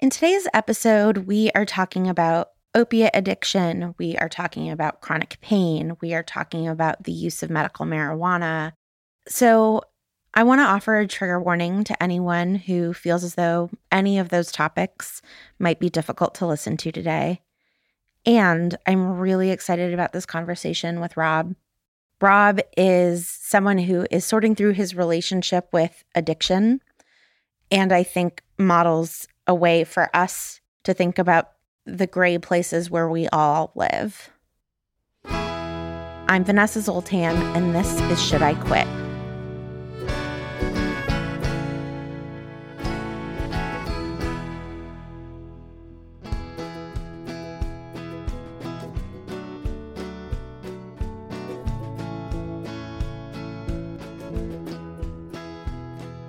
In today's episode, we are talking about opiate addiction. We are talking about chronic pain. We are talking about the use of medical marijuana. So, I want to offer a trigger warning to anyone who feels as though any of those topics might be difficult to listen to today. And I'm really excited about this conversation with Rob. Rob is someone who is sorting through his relationship with addiction. And I think models a way for us to think about the gray places where we all live. I'm Vanessa Zoltan, and this is Should I Quit?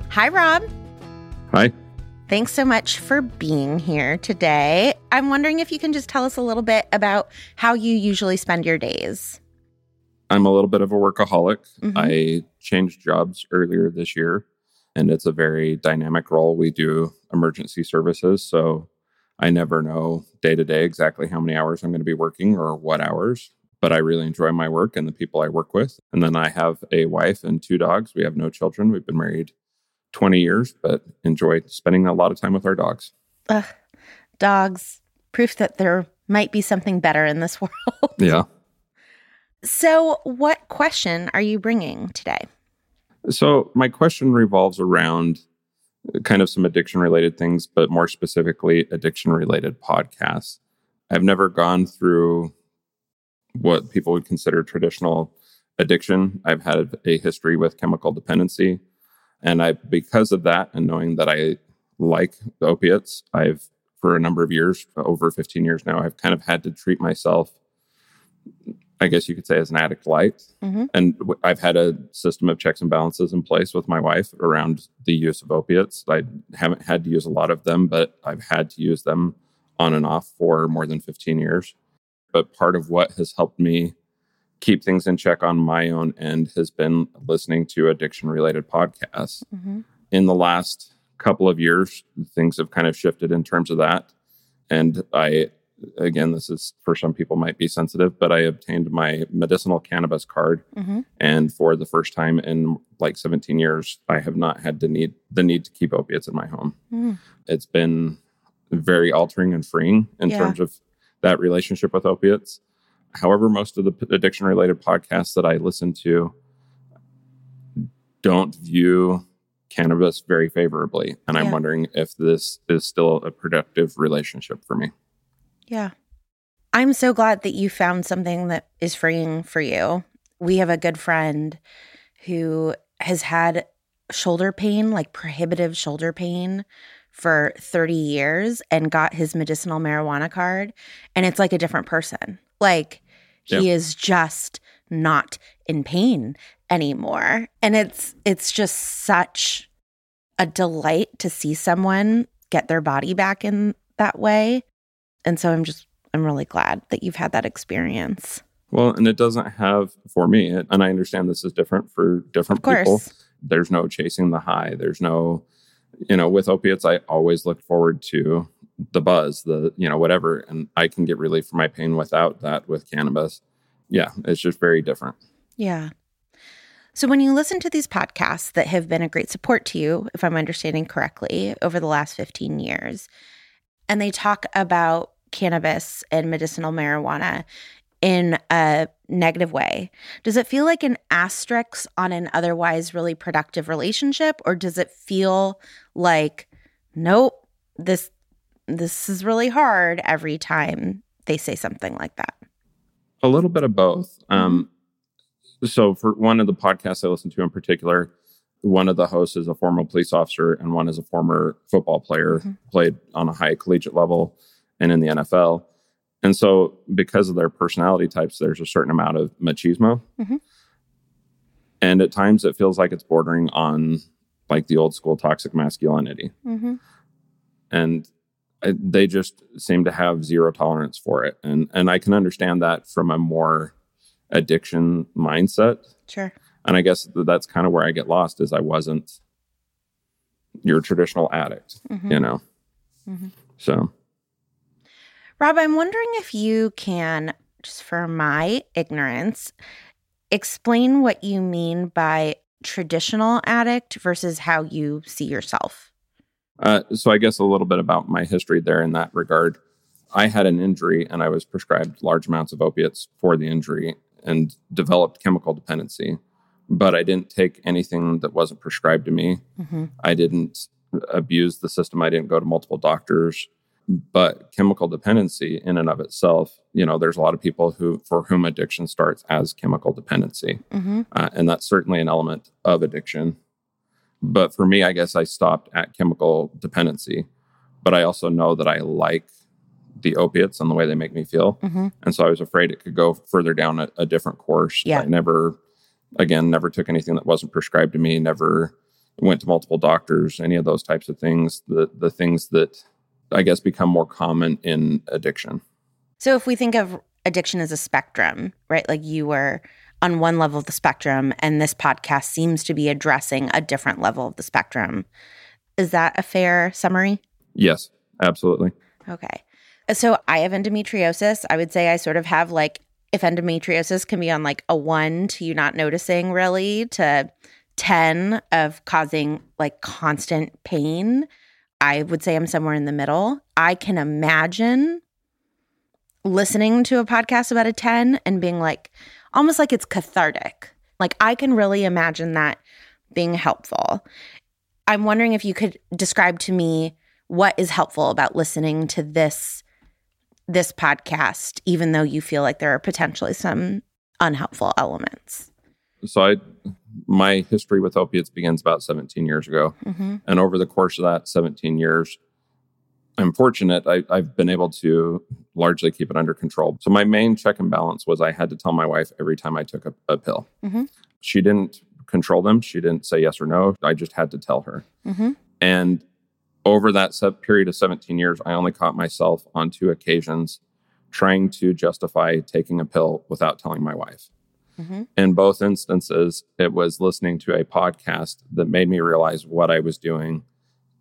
Hi, Rob. Thanks so much for being here today. I'm wondering if you can just tell us a little bit about how you usually spend your days. I'm a little bit of a workaholic. Mm-hmm. I changed jobs earlier this year, and it's a very dynamic role. We do emergency services, so I never know day to day exactly how many hours I'm going to be working or what hours, but I really enjoy my work and the people I work with. And then I have a wife and two dogs. We have no children. We've been married 20 years, but enjoy spending a lot of time with our dogs. Ugh, dogs, proof that there might be something better in this world. Yeah. So, what question are you bringing today? So, my question revolves around uh, kind of some addiction related things, but more specifically, addiction related podcasts. I've never gone through what people would consider traditional addiction. I've had a history with chemical dependency. And I, because of that, and knowing that I like opiates, I've, for a number of years, over 15 years now, I've kind of had to treat myself, I guess you could say, as an addict light. Mm-hmm. And I've had a system of checks and balances in place with my wife around the use of opiates. I haven't had to use a lot of them, but I've had to use them on and off for more than 15 years. But part of what has helped me keep things in check on my own end has been listening to addiction related podcasts. Mm-hmm. In the last couple of years, things have kind of shifted in terms of that. And I, again, this is for some people might be sensitive, but I obtained my medicinal cannabis card. Mm-hmm. And for the first time in like 17 years, I have not had to need the need to keep opiates in my home. Mm. It's been very altering and freeing in yeah. terms of that relationship with opiates. However, most of the addiction related podcasts that I listen to don't view cannabis very favorably. And yeah. I'm wondering if this is still a productive relationship for me. Yeah. I'm so glad that you found something that is freeing for you. We have a good friend who has had shoulder pain, like prohibitive shoulder pain, for 30 years and got his medicinal marijuana card. And it's like a different person. Like he is just not in pain anymore. And it's it's just such a delight to see someone get their body back in that way. And so I'm just, I'm really glad that you've had that experience. Well, and it doesn't have for me, and I understand this is different for different people. There's no chasing the high. There's no, you know, with opiates, I always look forward to the buzz, the, you know, whatever. And I can get relief from my pain without that with cannabis. Yeah, it's just very different. Yeah. So when you listen to these podcasts that have been a great support to you, if I'm understanding correctly, over the last 15 years, and they talk about cannabis and medicinal marijuana in a negative way, does it feel like an asterisk on an otherwise really productive relationship or does it feel like nope, this this is really hard every time they say something like that? A little bit of both. Um, so, for one of the podcasts I listen to in particular, one of the hosts is a former police officer, and one is a former football player, Mhm. played on a high collegiate level and in the NFL. And so, because of their personality types, there's a certain amount of machismo. Mhm. And at times, it feels like it's bordering on like the old school toxic masculinity. Mm-hmm. And I- they just seem to have zero tolerance for it. And, and I can understand that from a more addiction mindset Sure. and i guess that's kind of where i get lost is i wasn't your traditional addict Mhm. you know Mhm. so Rob, I'm wondering if you can, just for my ignorance, explain what you mean by traditional addict versus how you see yourself. Uh, so i guess a little bit about my history there in that regard i had an injury and i was prescribed large amounts of opiates for the injury and developed chemical dependency but i didn't take anything that wasn't prescribed to me Mm-hmm. I didn't abuse the system. I didn't go to multiple doctors. But chemical dependency, in and of itself, you know, there's a lot of people who for whom addiction starts as chemical dependency, Mm-hmm. uh, and that's certainly an element of addiction. But for me, I guess I stopped at chemical dependency. But I also know that I like the opiates and the way they make me feel, Mm-hmm. and so I was afraid it could go further down a, a different course. Yeah. I never, again, never took anything that wasn't prescribed to me. Never went to multiple doctors. Any of those types of things. The the things that I guess become more common in addiction. So if we think of addiction as a spectrum, right? Like you were on one level of the spectrum, and this podcast seems to be addressing a different level of the spectrum. Is that a fair summary? Yes, absolutely. Okay. So I have endometriosis. I would say I sort of have like, if endometriosis can be on like a one to you not noticing really to 10 of causing like constant pain, I would say I'm somewhere in the middle. I can imagine listening to a podcast about a 10 and being like, almost like it's cathartic. Like I can really imagine that being helpful. I'm wondering if you could describe to me what is helpful about listening to this this podcast even though you feel like there are potentially some unhelpful elements. So I, my history with opiates begins about 17 years ago, Mm-hmm. and over the course of that 17 years, I'm fortunate. I, I've been able to largely keep it under control. So my main check and balance was I had to tell my wife every time I took a, a pill. Mhm. She didn't control them. She didn't say yes or no. I just had to tell her. Mm-hmm. And over that set period of 17 years, I only caught myself on two occasions trying to justify taking a pill without telling my wife. Mm-hmm. In both instances, it was listening to a podcast that made me realize what I was doing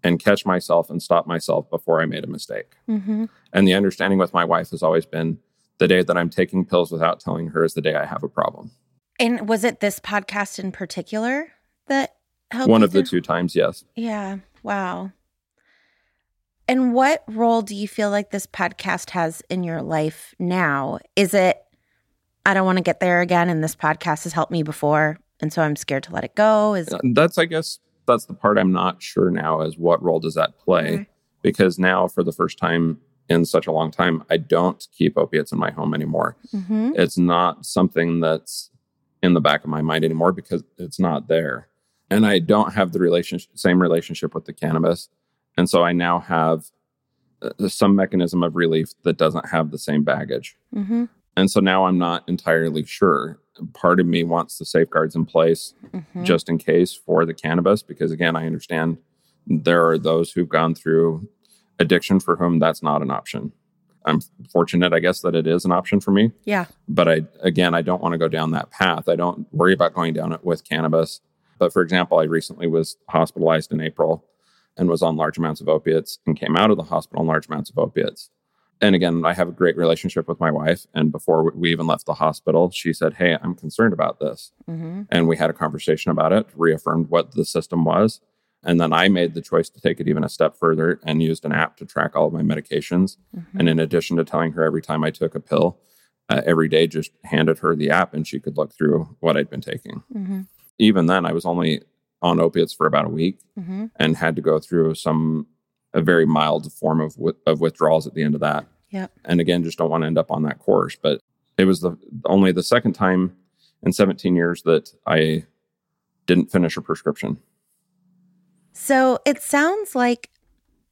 and catch myself and stop myself before I made a mistake. Mm-hmm. And the understanding with my wife has always been the day that I'm taking pills without telling her is the day I have a problem. And was it this podcast in particular that helped? One of the two times, yes. Yeah. Wow. And what role do you feel like this podcast has in your life now? Is it, I don't want to get there again, and this podcast has helped me before, and so I'm scared to let it go? Is Uh, That's, I guess, that's the part I'm not sure now is what role does that play? Okay. Because now, for the first time in such a long time, I don't keep opiates in my home anymore. Mhm. It's not something that's in the back of my mind anymore because it's not there. And I don't have the relationship, same relationship with the cannabis. And so I now have uh, some mechanism of relief that doesn't have the same baggage. Mhm. And so now I'm not entirely sure. Part of me wants the safeguards in place Mhm. just in case for the cannabis, because again, I understand there are those who've gone through addiction for whom that's not an option. I'm fortunate, I guess, that it is an option for me. Yeah. But I, again, I don't want to go down that path. I don't worry about going down it with cannabis. But for example, I recently was hospitalized in April and was on large amounts of opiates and came out of the hospital on large amounts of opiates. And again, I have a great relationship with my wife. And before we even left the hospital, she said, Hey, I'm concerned about this. Mm-hmm. And we had a conversation about it, reaffirmed what the system was. And then I made the choice to take it even a step further and used an app to track all of my medications. Mm-hmm. And in addition to telling her every time I took a pill, uh, every day just handed her the app and she could look through what I'd been taking. Mm-hmm. Even then, I was only on opiates for about a week Mm-hmm. and had to go through some a very mild form of of withdrawals at the end of that. Yep. And again, just don't want to end up on that course. But it was the only the second time in 17 years that I didn't finish a prescription. So it sounds like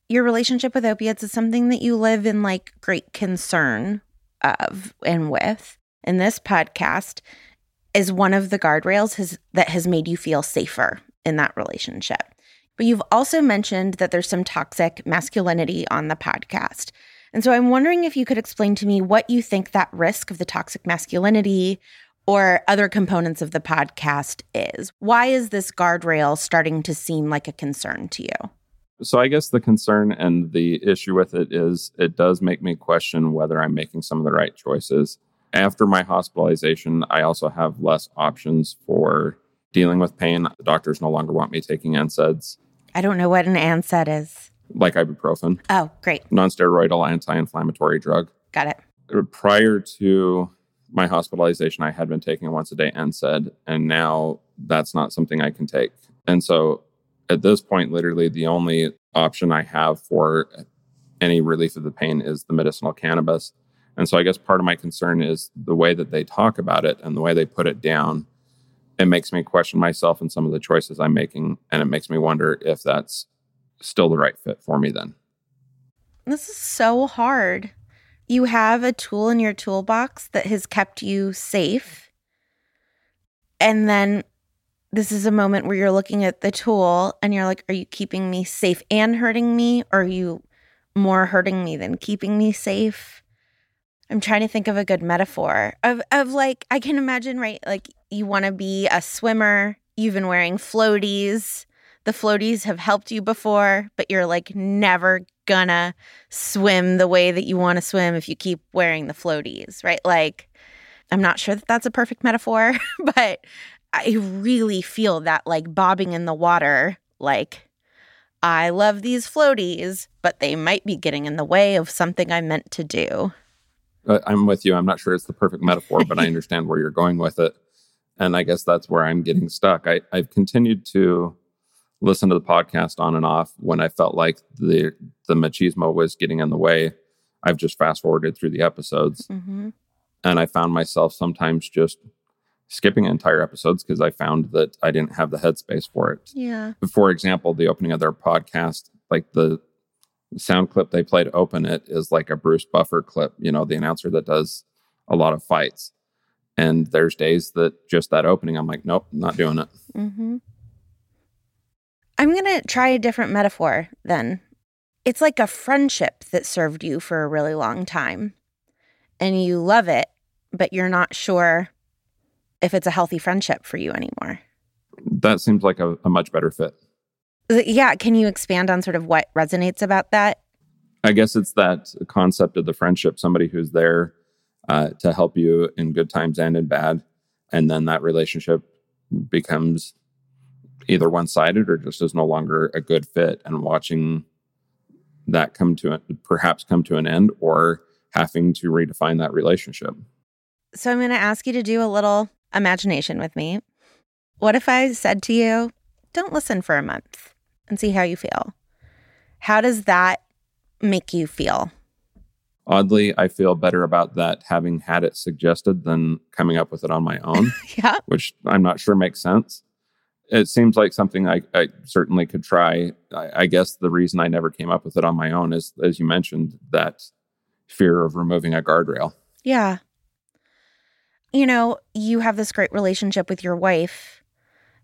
your relationship with opiates is something that you live in like great concern of and with. And this podcast is one of the guardrails has, that has made you feel safer in that relationship. But you've also mentioned that there's some toxic masculinity on the podcast. And so I'm wondering if you could explain to me what you think that risk of the toxic masculinity or other components of the podcast is. Why is this guardrail starting to seem like a concern to you? So I guess the concern and the issue with it is it does make me question whether I'm making some of the right choices. After my hospitalization, I also have less options for dealing with pain. The doctors no longer want me taking NSAIDs I don't know what an NSAID is. like ibuprofen, Oh, great. nonsteroidal anti-inflammatory drug. Got it. Uh, prior to my hospitalization, I had been taking a once a day NSAID, and now that's not something I can take. And so at this point, literally the only option I have for any relief of the pain is the medicinal cannabis. And so I guess part of my concern is the way that they talk about it and the way they put it down. It makes me question myself and some of the choices I'm making. And it makes me wonder if that's still the right fit for me then. This is so hard. You have a tool in your toolbox that has kept you safe. And then this is a moment where you're looking at the tool and you're like, are you keeping me safe and hurting me? Or are you more hurting me than keeping me safe? I'm trying to think of a good metaphor of of like I can imagine right like you want to be a swimmer, you've been wearing floaties. The floaties have helped you before, but you're like never gonna swim the way that you want to swim if you keep wearing the floaties, right? Like I'm not sure that that's a perfect metaphor, but I really feel that like bobbing in the water like I love these floaties, but they might be getting in the way of something I meant to do. I'm with you. I'm not sure it's the perfect metaphor, but I understand where you're going with it. And I guess that's where I'm getting stuck. I, I've continued to listen to the podcast on and off when I felt like the the machismo was getting in the way. I've just fast forwarded through the episodes, Mm-hmm. and I found myself sometimes just skipping entire episodes because I found that I didn't have the headspace for it. Yeah. For example, the opening of their podcast, like the sound clip they play to open it is like a Bruce Buffer clip, you know, the announcer that does a lot of fights. And there's days that just that opening, I'm like, nope, not doing it. Mm-hmm. I'm going to try a different metaphor then. It's like a friendship that served you for a really long time and you love it, but you're not sure if it's a healthy friendship for you anymore. That seems like a, a much better fit. Yeah. Can you expand on sort of what resonates about that? I guess it's that concept of the friendship, somebody who's there uh, to help you in good times and in bad. And then that relationship becomes either one sided or just is no longer a good fit. And watching that come to it, perhaps come to an end or having to redefine that relationship. So I'm going to ask you to do a little imagination with me. What if I said to you, don't listen for a month and see how you feel? How does that make you feel? Oddly, I feel better about that having had it suggested than coming up with it on my own. Yeah. which I'm not sure makes sense. It seems like something I, I certainly could try. I, I guess the reason I never came up with it on my own is, as you mentioned, that fear of removing a guardrail. Yeah. You know, you have this great relationship with your wife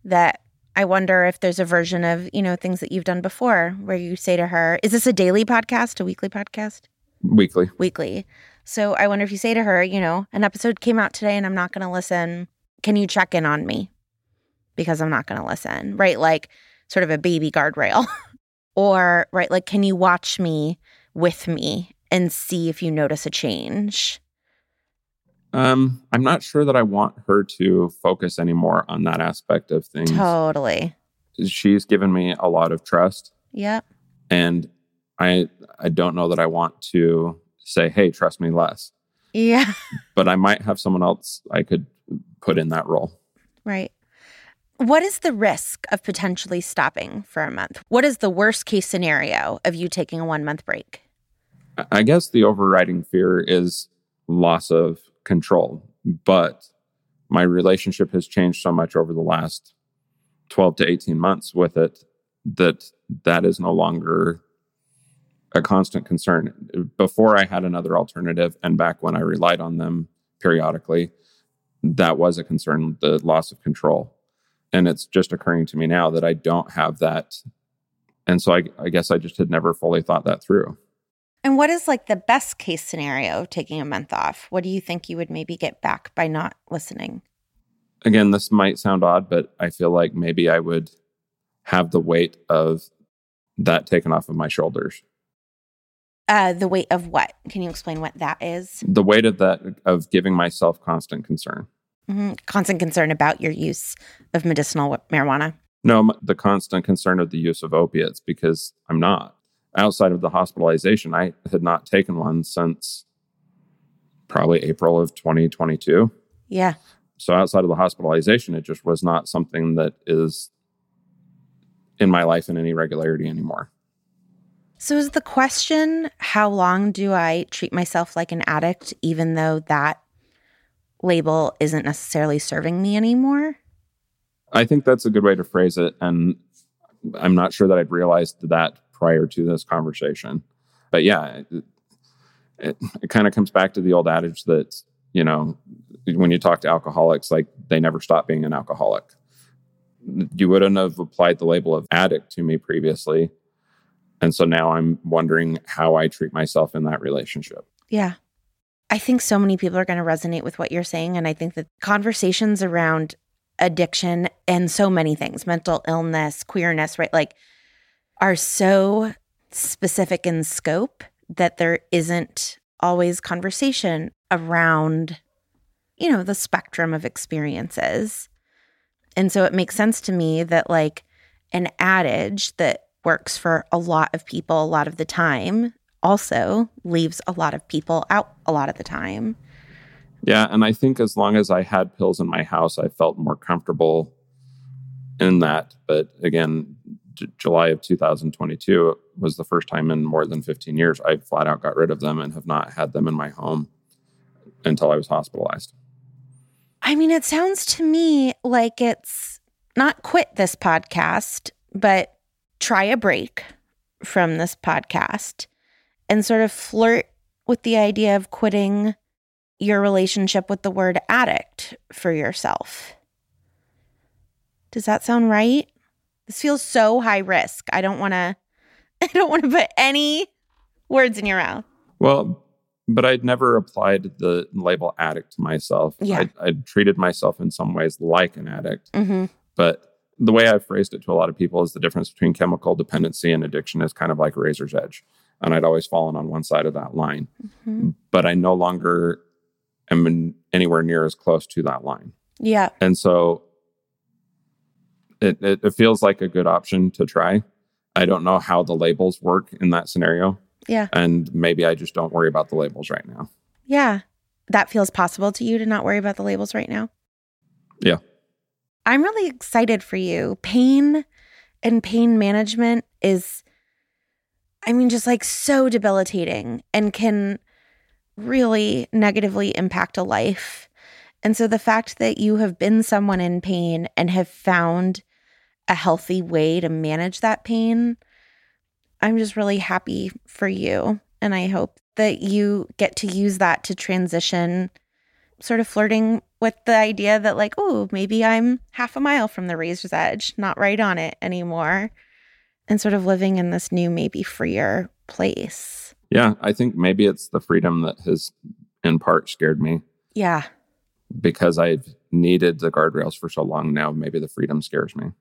that I wonder if there's a version of, you know, things that you've done before where you say to her, is this a daily podcast, a weekly podcast? Weekly. Weekly. So I wonder if you say to her, you know, an episode came out today and I'm not going to listen. Can you check in on me? Because I'm not going to listen, right? Like sort of a baby guardrail. or, right, like, can you watch me with me and see if you notice a change? Um, I'm not sure that I want her to focus anymore on that aspect of things. Totally. She's given me a lot of trust. Yep. And I I don't know that I want to say, hey, trust me less. Yeah. But I might have someone else I could put in that role. Right. What is the risk of potentially stopping for a month? What is the worst case scenario of you taking a one month break? I guess the overriding fear is loss of control. But my relationship has changed so much over the last 12 to 18 months with it that that is no longer a constant concern. Before I had another alternative, and back when I relied on them periodically, that was a concern the loss of control. And it's just occurring to me now that I don't have that. And so I, I guess I just had never fully thought that through. And what is like the best case scenario of taking a month off? What do you think you would maybe get back by not listening? Again, this might sound odd, but I feel like maybe I would have the weight of that taken off of my shoulders. Uh, the weight of what? Can you explain what that is? The weight of that of giving myself constant concern. Mm-hmm. Constant concern about your use of medicinal marijuana. No, the constant concern of the use of opiates because I'm not outside of the hospitalization, I had not taken one since probably April of 2022. Yeah. So outside of the hospitalization, it just was not something that is in my life in any regularity anymore. So is the question how long do I treat myself like an addict even though that label isn't necessarily serving me anymore? I think that's a good way to phrase it and I'm not sure that I'd realized that prior to this conversation. But yeah, it, it, it kind of comes back to the old adage that, you know, when you talk to alcoholics, like they never stop being an alcoholic. You wouldn't have applied the label of addict to me previously. And so now I'm wondering how I treat myself in that relationship. Yeah. I think so many people are going to resonate with what you're saying. And I think that conversations around addiction and so many things, mental illness, queerness, right? Like are so specific in scope that there isn't always conversation around, you know, the spectrum of experiences. And so it makes sense to me that, like, an adage that works for a lot of people a lot of the time also leaves a lot of people out a lot of the time. Yeah. And I think as long as I had pills in my house, I felt more comfortable in that. But again, J- July of 2022 was the first time in more than 15 years I flat out got rid of them and have not had them in my home until I was hospitalized. I mean, it sounds to me like it's not quit this podcast, but try a break from this podcast and sort of flirt with the idea of quitting your relationship with the word addict for yourself. Does that sound right? This feels so high risk. I don't want to I don't want to put any words in your mouth. Well, but I'd never applied the label addict to myself. Yeah. I'd, I'd treated myself in some ways like an addict. Mm-hmm. But the way I've phrased it to a lot of people is the difference between chemical dependency and addiction is kind of like a razor's edge. And I'd always fallen on one side of that line. Mm-hmm. But I no longer am anywhere near as close to that line. Yeah. And so it, it, it feels like a good option to try. I don't know how the labels work in that scenario. Yeah. And maybe I just don't worry about the labels right now. Yeah. That feels possible to you to not worry about the labels right now? Yeah. I'm really excited for you. Pain and pain management is, I mean, just like so debilitating and can really negatively impact a life. And so the fact that you have been someone in pain and have found a healthy way to manage that pain, I'm just really happy for you. And I hope that you get to use that to transition, sort of flirting with the idea that, like, oh, maybe I'm half a mile from the razor's edge, not right on it anymore, and sort of living in this new, maybe freer place. Yeah, I think maybe it's the freedom that has in part scared me Yeah. because I've needed the guardrails for so long now. Maybe the freedom scares me.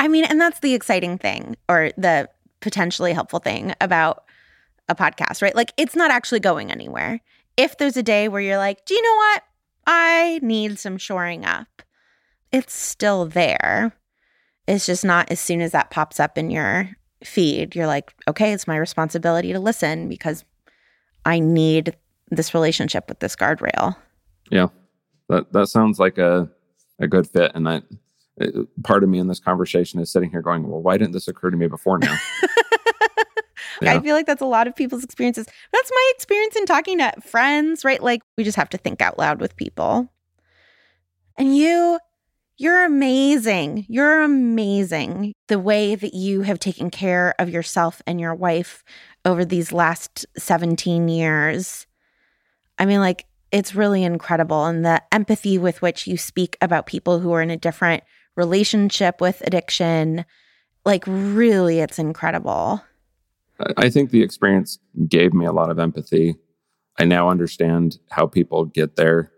I mean, and that's the exciting thing or the potentially helpful thing about a podcast, right? Like, it's not actually going anywhere. If there's a day where you're like, do you know what? I need some shoring up, it's still there. It's just not as soon as that pops up in your feed, you're like, okay, it's my responsibility to listen because I need this relationship with this guardrail. Yeah, that that sounds like a a good fit, and that uh, part of me in this conversation is sitting here going, "Well, why didn't this occur to me before now?" I feel like that's a lot of people's experiences. That's my experience in talking to friends, right? Like we just have to think out loud with people. And you, you're amazing. You're amazing. The way that you have taken care of yourself and your wife over these last 17 years. I mean, like, it's really incredible. And the empathy with which you speak about people who are in a different relationship with addiction, like, really, it's incredible. I- think the experience gave me a lot of empathy. I now understand how people get there.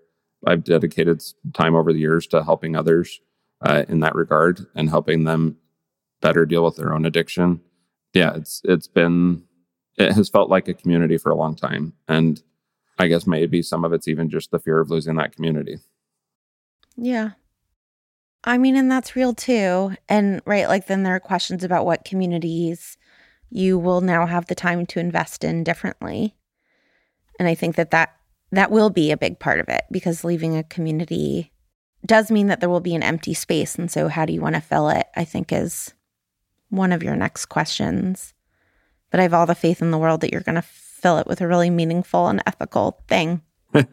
I've dedicated time over the years to helping others uh, in that regard and helping them better deal with their own addiction. Yeah, it's it's been it has felt like a community for a long time, and I guess maybe some of it's even just the fear of losing that community. Yeah. I mean, and that's real too. And right, like then there are questions about what communities you will now have the time to invest in differently. And I think that that that will be a big part of it because leaving a community does mean that there will be an empty space and so how do you want to fill it? I think is one of your next questions. But I have all the faith in the world that you're going to fill it with a really meaningful and ethical thing.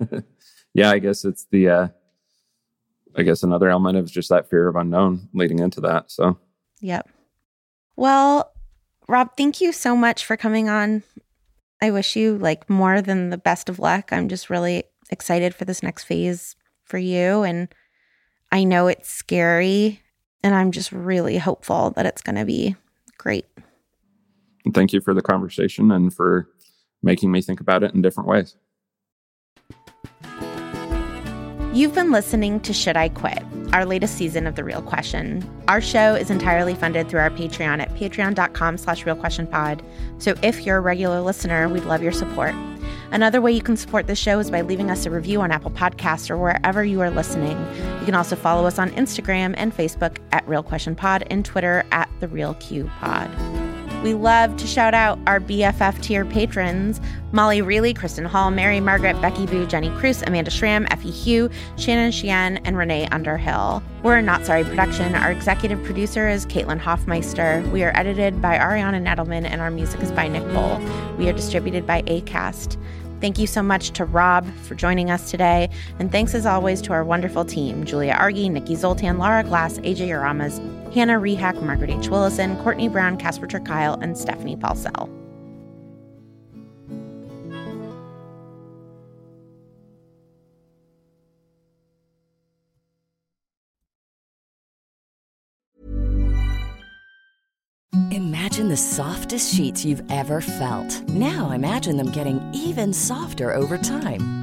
yeah, I guess it's the uh I guess another element of just that fear of unknown leading into that. So Yep. Well, Rob, thank you so much for coming on. I wish you like more than the best of luck. I'm just really excited for this next phase for you and I know it's scary and I'm just really hopeful that it's going to be great. thank you for the conversation and for making me think about it in different ways. You've been listening to Should I Quit, our latest season of The Real Question. Our show is entirely funded through our Patreon at patreon.com slash realquestionpod. So if you're a regular listener, we'd love your support. Another way you can support the show is by leaving us a review on Apple Podcasts or wherever you are listening. You can also follow us on Instagram and Facebook at Real Question Pod and Twitter at The Real Q Pod. We love to shout out our BFF tier patrons Molly Reilly, Kristen Hall, Mary Margaret, Becky Boo, Jenny Cruz, Amanda Schramm, Effie Hugh, Shannon Sheehan, and Renee Underhill. We're a Not Sorry production. Our executive producer is Caitlin Hoffmeister. We are edited by Ariana Nedelman, and our music is by Nick Bull. We are distributed by ACAST. Thank you so much to Rob for joining us today. And thanks as always to our wonderful team Julia Argy, Nikki Zoltan, Laura Glass, AJ Aramas, Hannah Rehak, Margaret H. Willison, Courtney Brown, Casper Kyle, and Stephanie Paulsell. Imagine the softest sheets you've ever felt. Now imagine them getting even softer over time.